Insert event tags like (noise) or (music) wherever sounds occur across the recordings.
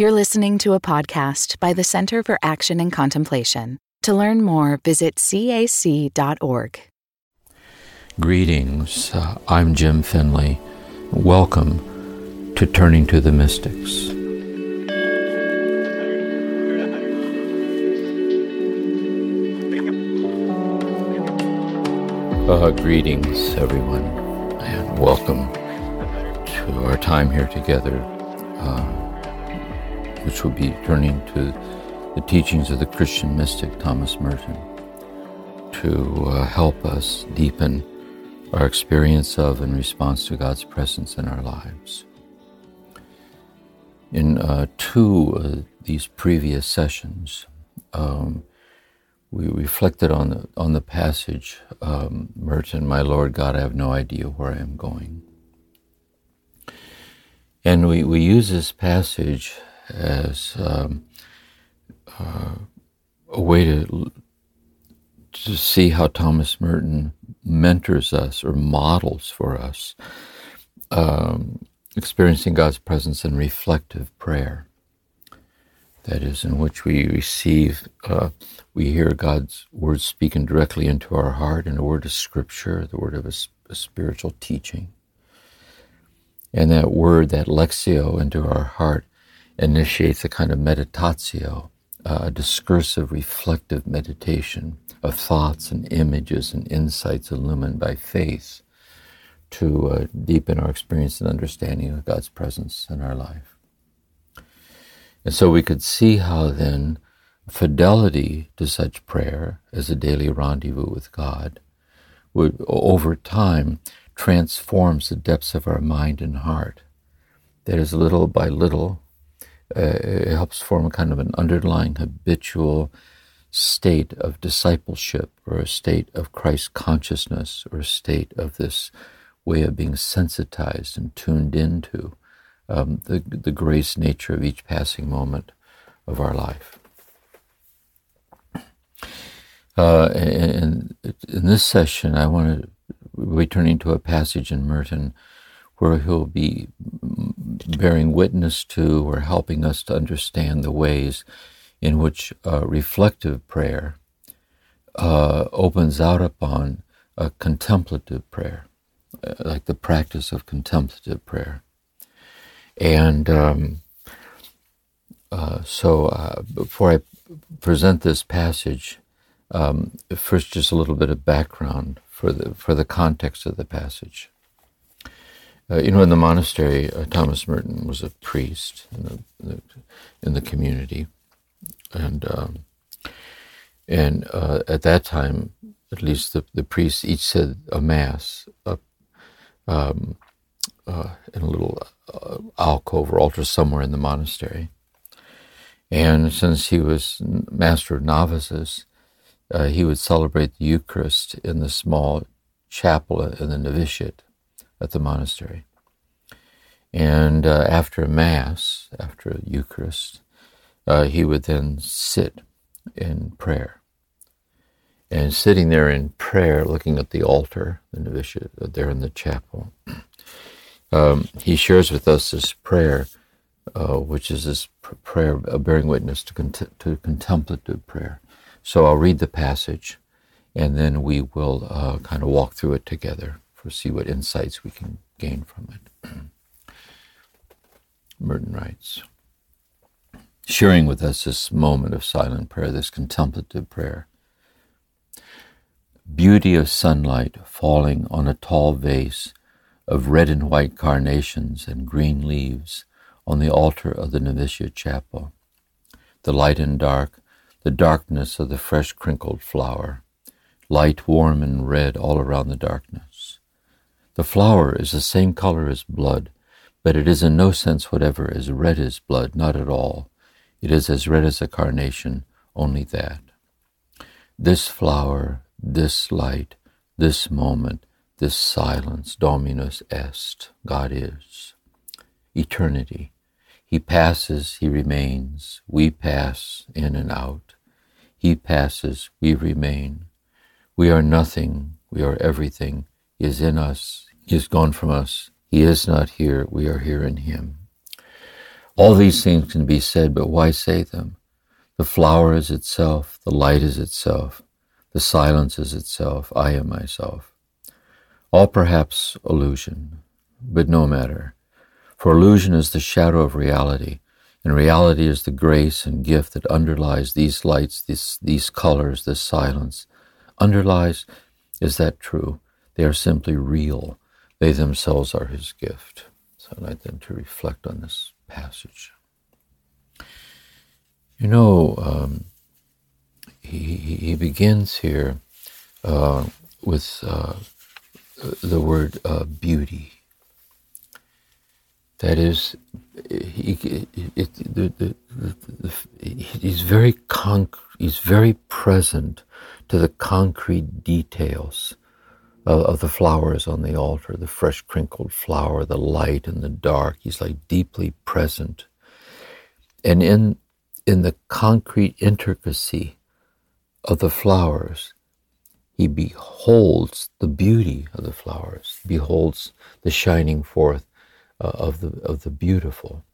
You're listening to a podcast by the Center for Action and Contemplation. To learn more, visit cac.org. Greetings. Uh, I'm Jim Finley. Welcome to Turning to the Mystics. Uh, greetings, everyone, and welcome to our time here together, uh, which will be turning to the teachings of the Christian mystic Thomas Merton to uh, help us deepen our experience of and response to God's presence in our lives. In uh, two of these previous sessions, um, we reflected on the, on the passage, um, Merton, my Lord God, I have no idea where I am going. And we, we use this passage as um, uh, a way to, to see how Thomas Merton mentors us or models for us um, experiencing God's presence in reflective prayer that is, in which we receive, uh, we hear God's word speaking directly into our heart in a word of scripture, the word of a, a spiritual teaching. And that word, that lectio, into our heart, initiates a kind of meditatio, a discursive, reflective meditation of thoughts and images and insights illumined by faith to uh, deepen our experience and understanding of God's presence in our life. And so we could see how then fidelity to such prayer as a daily rendezvous with God would, over time, transforms the depths of our mind and heart. That is, little by little, uh, it helps form a kind of an underlying habitual state of discipleship or a state of Christ consciousness or a state of this way of being sensitized and tuned into um, the, the grace nature of each passing moment of our life. Uh, and in this session, I want to be turning to a passage in Merton where he'll be bearing witness to or helping us to understand the ways in which uh, reflective prayer uh, opens out upon a contemplative prayer, uh, like the practice of contemplative prayer. And um, uh, so, uh, before I present this passage, um, first just a little bit of background for the for the context of the passage. Uh, you know, in the monastery, uh, Thomas Merton was a priest in the, in the community, and um, and uh, at that time, at least the the priests each said a mass up um, uh, in a little uh, alcove or altar somewhere in the monastery. And since he was master of novices, uh, he would celebrate the Eucharist in the small chapel in the novitiate at the monastery. And uh, after Mass, after Eucharist, uh, he would then sit in prayer. And sitting there in prayer, looking at the altar, the novitiate, uh, there in the chapel, (clears throat) um, he shares with us this prayer, uh, which is this pr- prayer of bearing witness to, cont- to contemplative prayer. So I'll read the passage, and then we will uh, kind of walk through it together for see what insights we can gain from it. (clears throat) Merton writes, sharing with us this moment of silent prayer, this contemplative prayer. Beauty of sunlight falling on a tall vase of red and white carnations and green leaves on the altar of the novitiate chapel. The light and dark, the darkness of the fresh crinkled flower, light, warm, and red all around the darkness. The flower is the same color as blood, but it is in no sense whatever as red as blood, not at all. It is as red as a carnation, only that. This flower, this light, this moment, this silence, Dominus est, God is. Eternity. He passes, he remains. We pass in and out. He passes, we remain. We are nothing, we are everything. He is in us, he is gone from us. He is not here, we are here in him. All these things can be said, but why say them? The flower is itself, the light is itself, the silence is itself, I am myself. All perhaps illusion, but no matter. For illusion is the shadow of reality, and reality is the grace and gift that underlies these lights, these, these colors, this silence. Underlies, is that true? They are simply real. They themselves are his gift. So I'd like them to reflect on this passage. You know, um, he, he begins here uh, with uh, the word uh, beauty. That is, he, it, the, the, the, he's very conc- he's very present to the concrete details of, of the flowers on the altar, the fresh crinkled flower, the light and the dark. He's like deeply present, and in in the concrete intricacy of the flowers, he beholds the beauty of the flowers, beholds the shining forth uh, of the of the beautiful,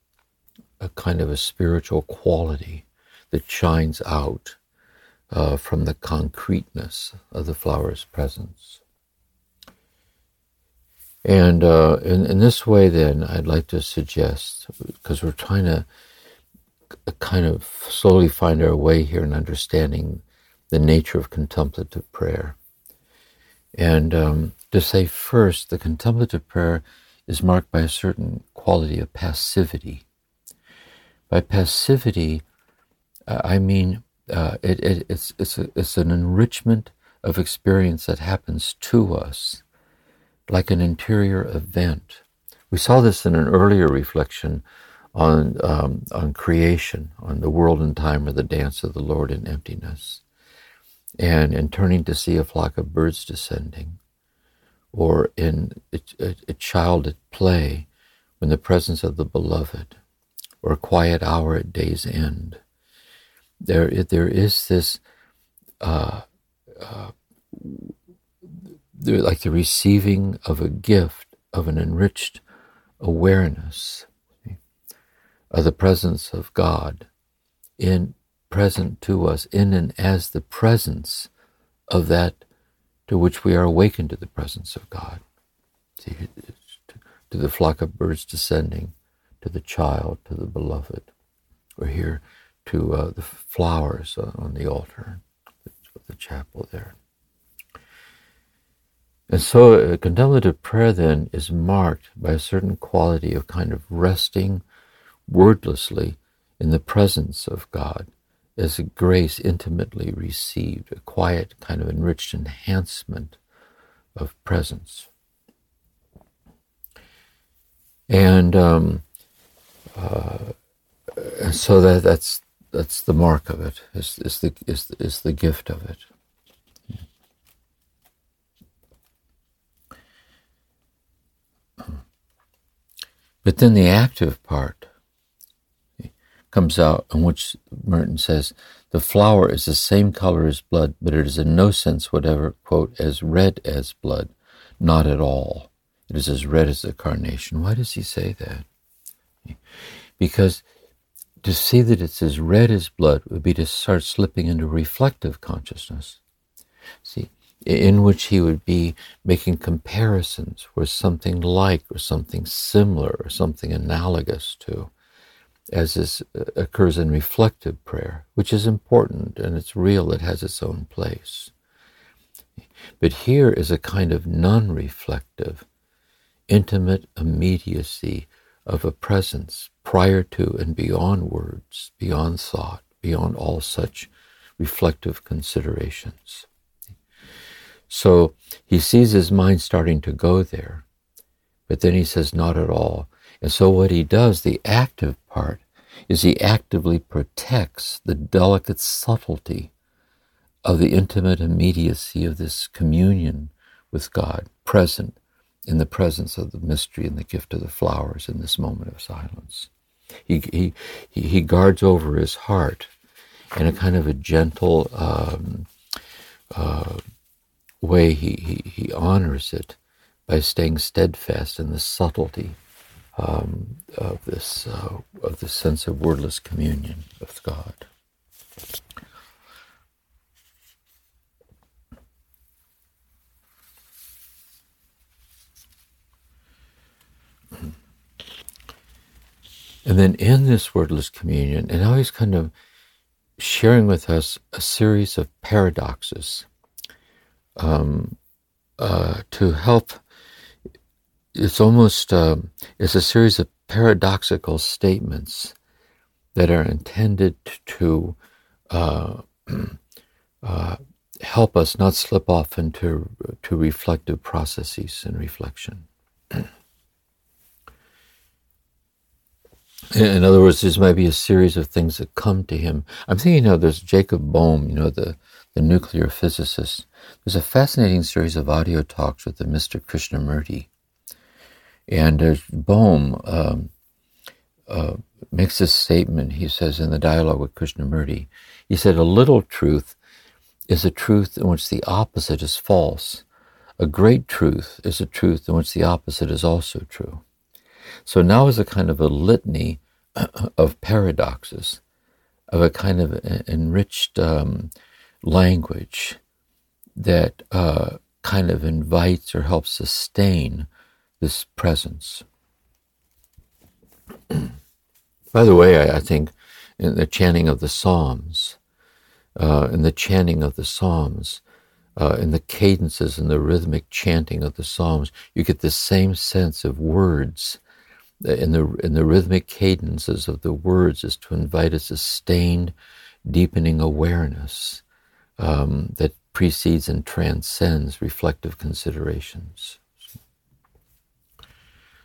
a kind of a spiritual quality that shines out uh, from the concreteness of the flower's presence. And uh, in, in this way, then, I'd like to suggest, because we're trying to kind of slowly find our way here in understanding the nature of contemplative prayer. And um, to say first, the contemplative prayer is marked by a certain quality of passivity. By passivity, I mean uh, it, it, it's, it's, a, it's an enrichment of experience that happens to us, like an interior event. We saw this in an earlier reflection on, um, on creation, on the world and time or the dance of the Lord in emptiness, and in turning to see a flock of birds descending or in a, a, a child at play when the presence of the beloved, or a quiet hour at day's end. There, there is this, uh, uh, like the receiving of a gift of an enriched awareness of the presence of God in present to us in and as the presence of that to which we are awakened to the presence of God. See, to the flock of birds descending, to the child, to the beloved. We're here to uh, the flowers on the altar, the chapel there. And so, uh, contemplative prayer then is marked by a certain quality of kind of resting wordlessly in the presence of God as a grace intimately received, a quiet kind of enriched enhancement of presence. And um, uh, so that that's that's the mark of it. Is is the is is the gift of it. But then the active part comes out, in which Merton says, the flower is the same color as blood, but it is in no sense whatever, quote, as red as blood. Not at all. It is as red as the carnation. Why does he say that? Because to see that it's as red as blood would be to start slipping into reflective consciousness. See, in which he would be making comparisons with something like or something similar or something analogous to as this uh, occurs in reflective prayer, which is important and it's real, it has its own place. But here is a kind of non reflective, intimate immediacy of a presence prior to and beyond words, beyond thought, beyond all such reflective considerations. So he sees his mind starting to go there, but then he says, not at all. And so what he does, the active part, is he actively protects the delicate subtlety of the intimate immediacy of this communion with God, present in the presence of the mystery and the gift of the flowers in this moment of silence. He, he, he guards over his heart in a kind of a gentle um, uh, way. He, he, he honors it by staying steadfast in the subtlety um, of this uh, of this sense of wordless communion with God. And then in this wordless communion, and now he's kind of sharing with us a series of paradoxes um, uh, to help. It's almost um, it's a series of paradoxical statements that are intended to uh, (clears throat) uh, help us not slip off into to reflective processes and reflection. (clears throat) In other words, this might be a series of things that come to him. I'm thinking of there's Jacob Bohm, you know, the, the nuclear physicist. There's a fascinating series of audio talks with the Mr. Krishnamurti. And Bohm um, uh, makes this statement, he says in the dialogue with Krishnamurti. He said, A little truth is a truth in which the opposite is false. A great truth is a truth in which the opposite is also true. So now is a kind of a litany (clears throat) of paradoxes, of a kind of enriched um, language that uh, kind of invites or helps sustain this presence. By the way, I, I, think in the chanting of the Psalms, uh, in the chanting of the Psalms, uh, in the cadences and the rhythmic chanting of the Psalms, you get the same sense of words in the in the rhythmic cadences of the words is to invite a sustained, deepening awareness um, that precedes and transcends reflective considerations.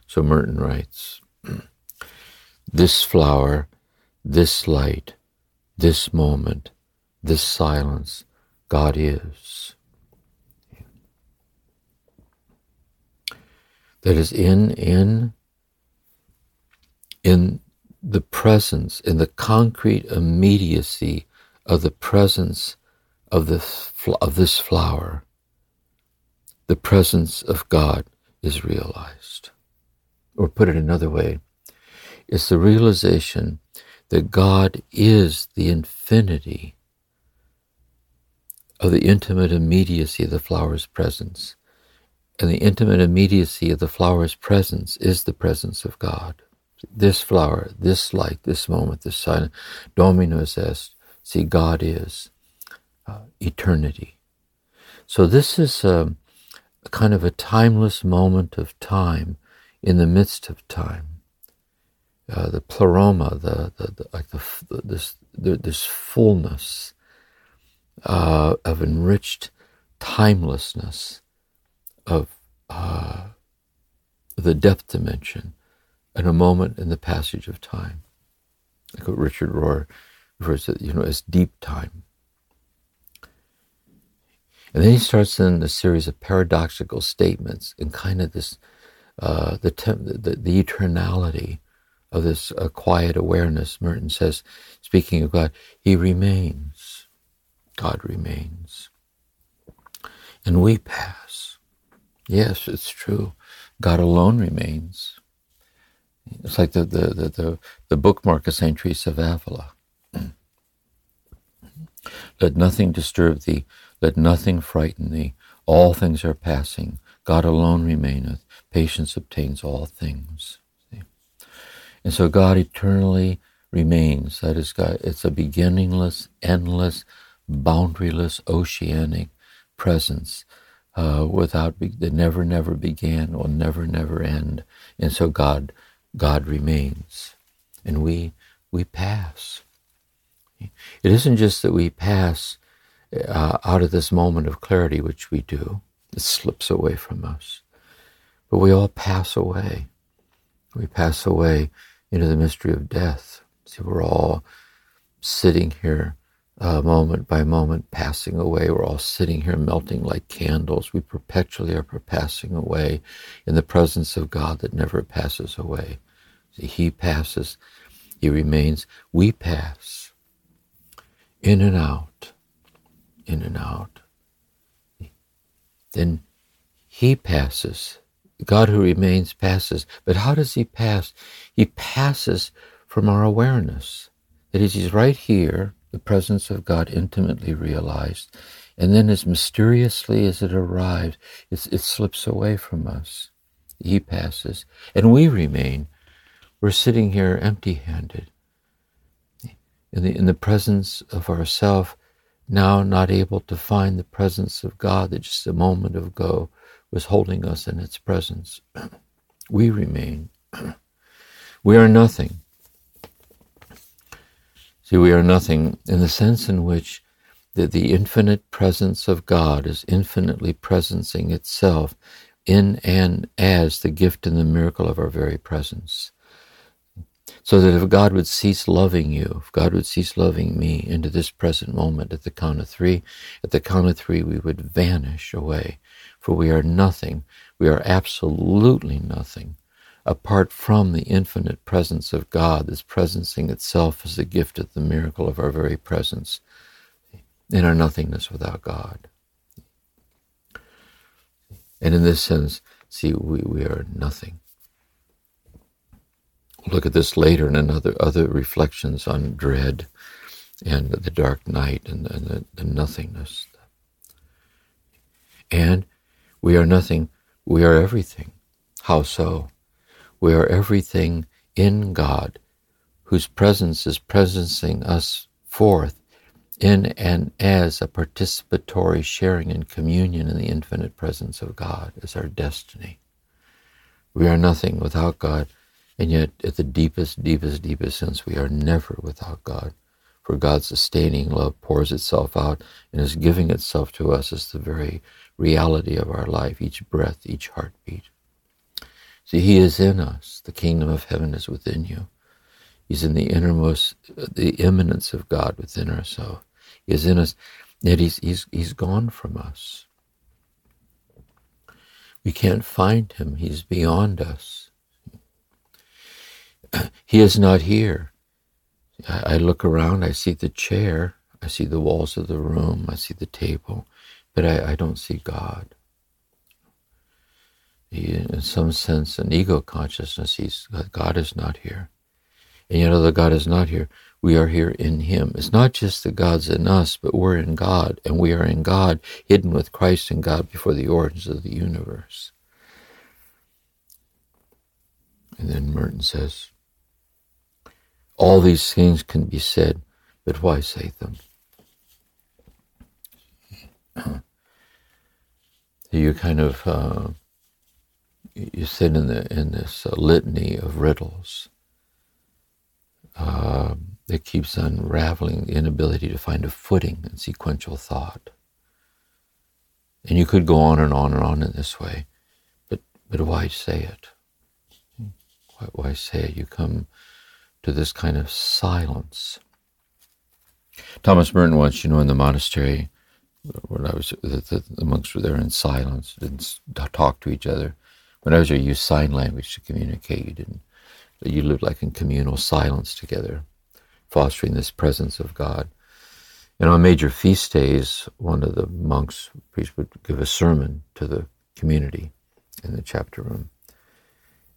So Merton writes, (clears throat) "This flower, this light, this moment, this silence, God is." That is in in in the presence, in the concrete immediacy of the presence of this, of this flower, the presence of God is realized. Or put it another way, it's the realization that God is the infinity of the intimate immediacy of the flower's presence. And the intimate immediacy of the flower's presence is the presence of God this flower, this light, this moment, this silence. Dominus est. See, God is uh, eternity. So this is a, um, a, kind of a timeless moment of time in the midst of time. Uh, the pleroma, the, the, the like the, this the, this fullness uh, of enriched timelessness of uh, the depth dimension and a moment in the passage of time. Like what Richard Rohr refers to, you know, as deep time. And then he starts in a series of paradoxical statements and kind of this, uh, the, the, the eternality of this uh, quiet awareness. Merton says, speaking of God, He remains. God remains. And we pass. Yes, it's true. God alone remains. It's like the, the, the, the, the bookmark of St. Teresa of Avila. (clears throat) Let nothing disturb thee, let nothing frighten thee. All things are passing. God alone remaineth. Patience obtains all things. See? And so God eternally remains. That is God. It's a beginningless, endless, boundaryless, oceanic presence uh, without that never, never began, will never, never end. And so God God remains, and we we pass. It isn't just that we pass uh, out of this moment of clarity, which we do; it slips away from us, but we all pass away. We pass away into the mystery of death. See, we're all sitting here uh, moment by moment passing away. We're all sitting here melting like candles. We perpetually are passing away in the presence of God that never passes away. See, he passes, He remains. We pass in and out, in and out. Then He passes God who remains passes. But how does he pass? He passes from our awareness. That is, he's right here, the presence of God intimately realized. And then as mysteriously as it arrives, it slips away from us. He passes. And we remain. We're sitting here empty handed in the, in the presence of ourself, now not able to find the presence of God that just a moment ago was holding us in its presence. (clears throat) we remain. (clears throat) we are nothing. See, we are nothing in the sense in which the, the infinite presence of God is infinitely presencing itself in and as the gift and the miracle of our very presence. So that if God would cease loving you, if God would cease loving me into this present moment at the count of three, at the count of three we would vanish away. For we are nothing, we are absolutely nothing, apart from the infinite presence of God This presencing itself as the gift of the miracle of our very presence in our nothingness without God. And in this sense, see, we, we are nothing look at this later in another other reflections on dread and the dark night and, and the, the nothingness. And we are nothing, we are everything. How so? We are everything in God, whose presence is presencing us forth in and as a participatory sharing and communion in the infinite presence of God is our destiny. We are nothing without God. And yet, at the deepest, deepest, deepest sense, we are never without God. For God's sustaining love pours itself out and is giving itself to us as the very reality of our life, each breath, each heartbeat. See, He is in us. The kingdom of heaven is within you. He's in the innermost, the immanence of God within ourselves. He is in us, yet he's, he's, he's gone from us. We can't find him. He's beyond us. (clears throat) He is not here. I, I look around, I see the chair, I see the walls of the room, I see the table, but I, I don't see God. He, in some sense, an ego consciousness, he's, God is not here. And yet, although God is not here, we are here in Him. It's not just that God's in us, but we're in God, and we are in God, hidden with Christ in God before the origins of the universe. And then Merton says, all these things can be said, but why say them? (clears throat) you kind of uh, you sit in the in this uh, litany of riddles uh, that keeps unraveling the inability to find a footing in sequential thought. And you could go on and on and on in this way, but but why say it? Why, why say it? You come to this kind of silence. Thomas Merton once, you know, in the monastery, when I was, the, the, monks were there in silence, didn't talk to each other. When I was there, you used sign language to communicate. You didn't. You lived like in communal silence together, fostering this presence of God. And on major feast days, one of the monks, priest, would give a sermon to the community in the chapter room.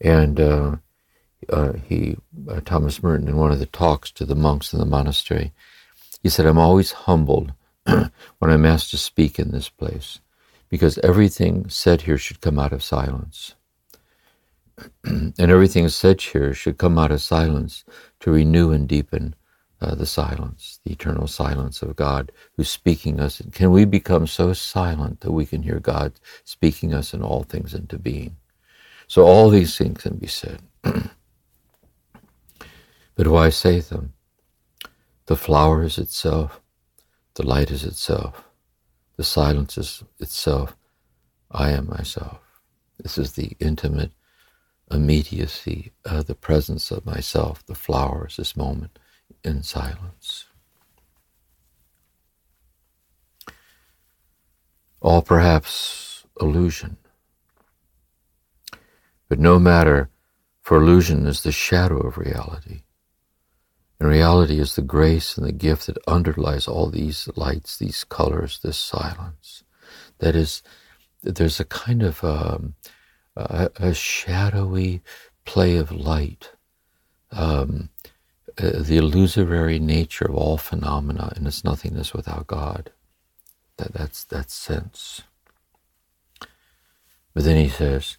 And uh, uh, he, uh, Thomas Merton, in one of the talks to the monks in the monastery, he said, I'm always humbled (clears throat) when I'm asked to speak in this place because everything said here should come out of silence. (clears throat) and everything said here should come out of silence to renew and deepen uh, the silence, the eternal silence of God who's speaking us. Can we become so silent that we can hear God speaking us in all things into being? So all these things can be said. (clears throat) But why say them? The flower is itself, the light is itself, the silence is itself. I am myself. This is the intimate immediacy of the presence of myself. The flower is this moment in silence. All perhaps illusion. But no matter, for illusion is the shadow of reality. Reality is the grace and the gift that underlies all these lights, these colors, this silence. That is, there's a kind of um, a, a shadowy play of light, um, uh, the illusory nature of all phenomena and its nothingness without God. That, that's that sense. But then he says,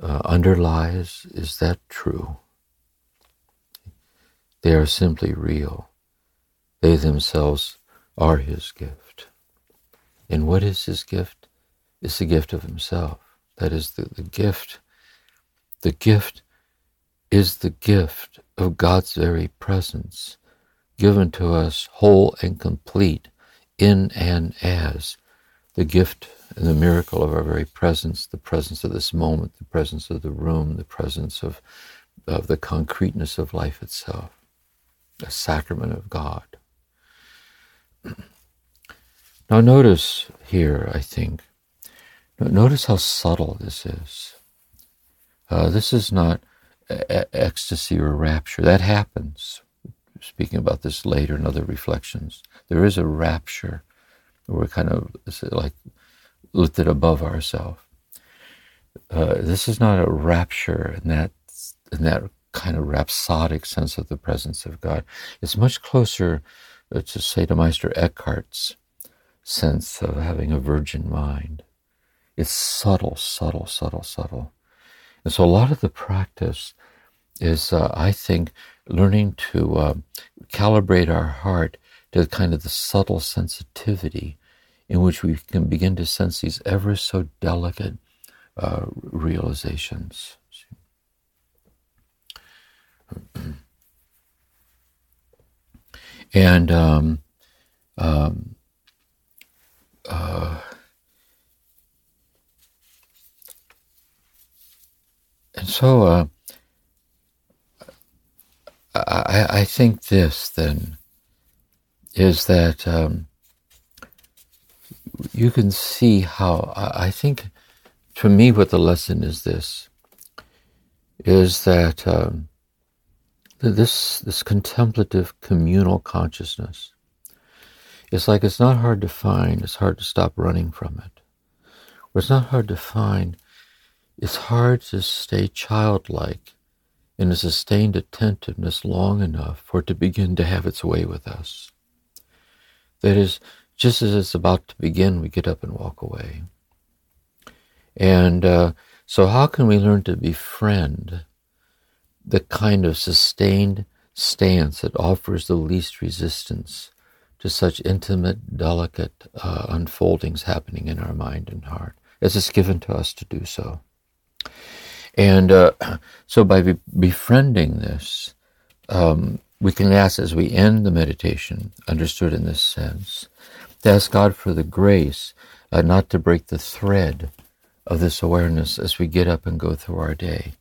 uh, underlies, is that true? They are simply real. They themselves are his gift. And what is his gift? It's the gift of himself. That is the, the gift. The gift is the gift of God's very presence, given to us whole and complete in and as the gift and the miracle of our very presence, the presence of this moment, the presence of the room, the presence of, of the concreteness of life itself, a sacrament of God. (clears throat) Now, notice here, I think, notice how subtle this is. Uh, this is not ecstasy or rapture. That happens. Speaking about this later in other reflections, there is a rapture where we're kind of like lifted above ourselves. Uh, this is not a rapture in that in that kind of rhapsodic sense of the presence of God. It's much closer uh, to say to Meister Eckhart's sense of having a virgin mind. It's subtle, subtle, subtle, subtle. And so a lot of the practice is, uh, I think, learning to uh, calibrate our heart to kind of the subtle sensitivity in which we can begin to sense these ever so delicate uh, realizations. And um, um, uh, and so uh, I, I, think this then is that um, you can see how I, I think to me what the lesson is this is that um, this this contemplative communal consciousness it's like it's not hard to find it's hard to stop running from it. Or it's not hard to find it's hard to stay childlike in a sustained attentiveness long enough for it to begin to have its way with us. That is just as it's about to begin we get up and walk away. And uh, so how can we learn to befriend the kind of sustained stance that offers the least resistance to such intimate, delicate uh, unfoldings happening in our mind and heart, as it's given to us to do so. And uh, so, by be- befriending this, um, we can ask as we end the meditation, understood in this sense, to ask God for the grace uh, not to break the thread of this awareness as we get up and go through our day.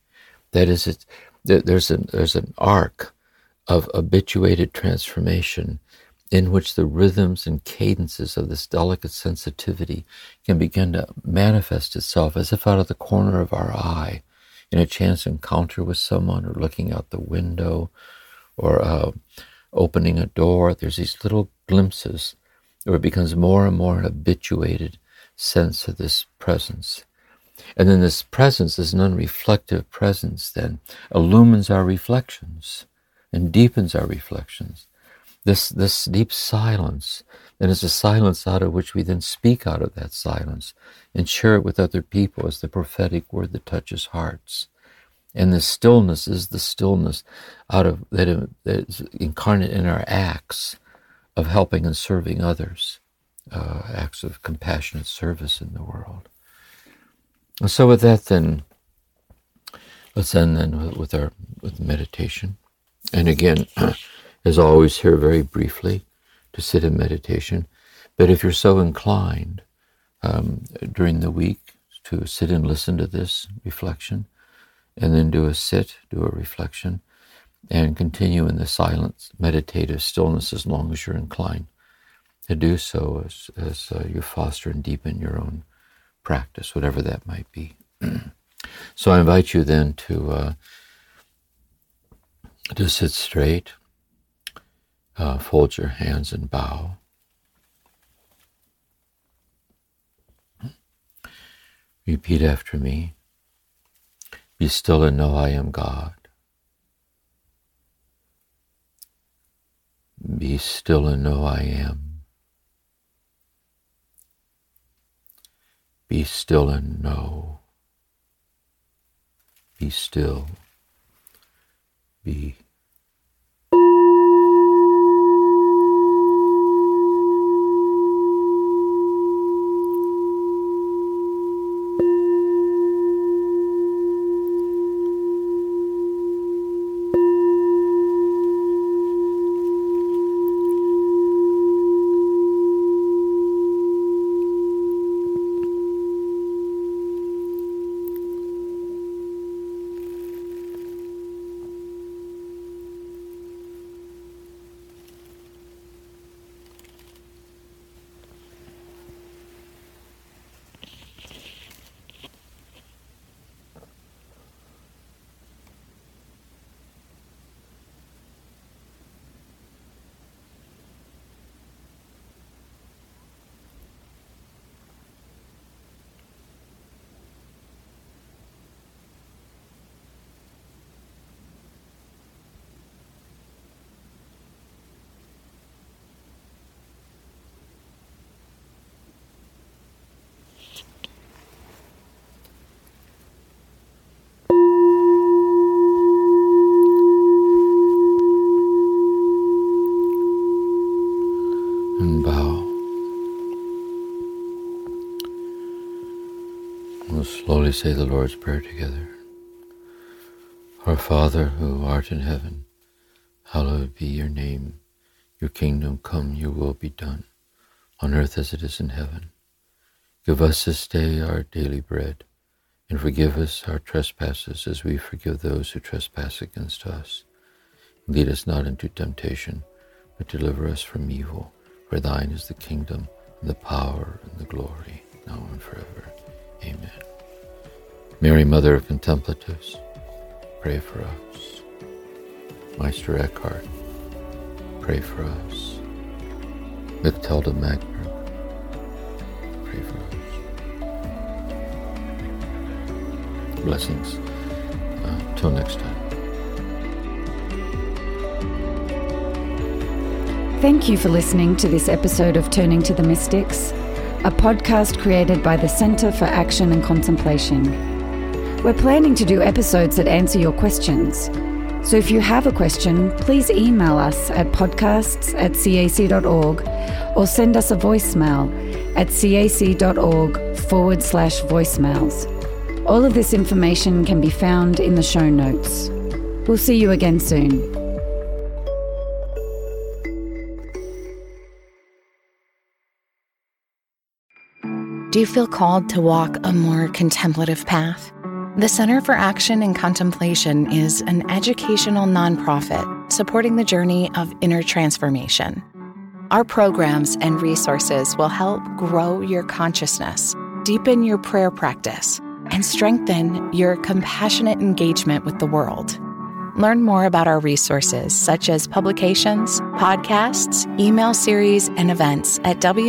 That is, it, there's an there's an arc of habituated transformation in which the rhythms and cadences of this delicate sensitivity can begin to manifest itself as if out of the corner of our eye in a chance encounter with someone or looking out the window or uh, opening a door. There's these little glimpses where it becomes more and more an habituated sense of this presence. And then this presence, this non-reflective presence, then illumines our reflections and deepens our reflections. This, this deep silence, then is a silence out of which we then speak out of that silence and share it with other people as the prophetic word that touches hearts. And the stillness is the stillness out of that, that is incarnate in our acts of helping and serving others, uh, acts of compassionate service in the world. So with that, then let's end then with our with meditation. And again, (clears throat) as always, here very briefly to sit in meditation. But if you're so inclined um, during the week to sit and listen to this reflection, and then do a sit, do a reflection, and continue in the silence, meditative stillness as long as you're inclined to do so as, as uh, you foster and deepen your own practice, whatever that might be. (clears throat) so I invite you then to uh, to sit straight, uh, fold your hands and bow. Repeat after me. Be still and know I am God. Be still and know I am. Be still and know. Be still. Be and bow. We'll slowly say the Lord's Prayer together. Our Father, who art in heaven, hallowed be your name. Your kingdom come, your will be done, on earth as it is in heaven. Give us this day our daily bread, and forgive us our trespasses as we forgive those who trespass against us. Lead us not into temptation, but deliver us from evil. For thine is the kingdom, and the power, and the glory, now and forever. Amen. Mary, Mother of Contemplatives, pray for us. Meister Eckhart, pray for us. Mechthild of Magdeburg, pray for us. Blessings. Uh, till next time. Thank you for listening to this episode of Turning to the Mystics, a podcast created by the Centre for Action and Contemplation. We're planning to do episodes that answer your questions. So if you have a question, please email us at podcasts at cac.org or send us a voicemail at cac.org forward slash voicemails. All of this information can be found in the show notes. We'll see you again soon. Do you feel called to walk a more contemplative path? The Center for Action and Contemplation is an educational nonprofit supporting the journey of inner transformation. Our programs and resources will help grow your consciousness, deepen your prayer practice, and strengthen your compassionate engagement with the world. Learn more about our resources, such as publications, podcasts, email series, and events at www.cac.org.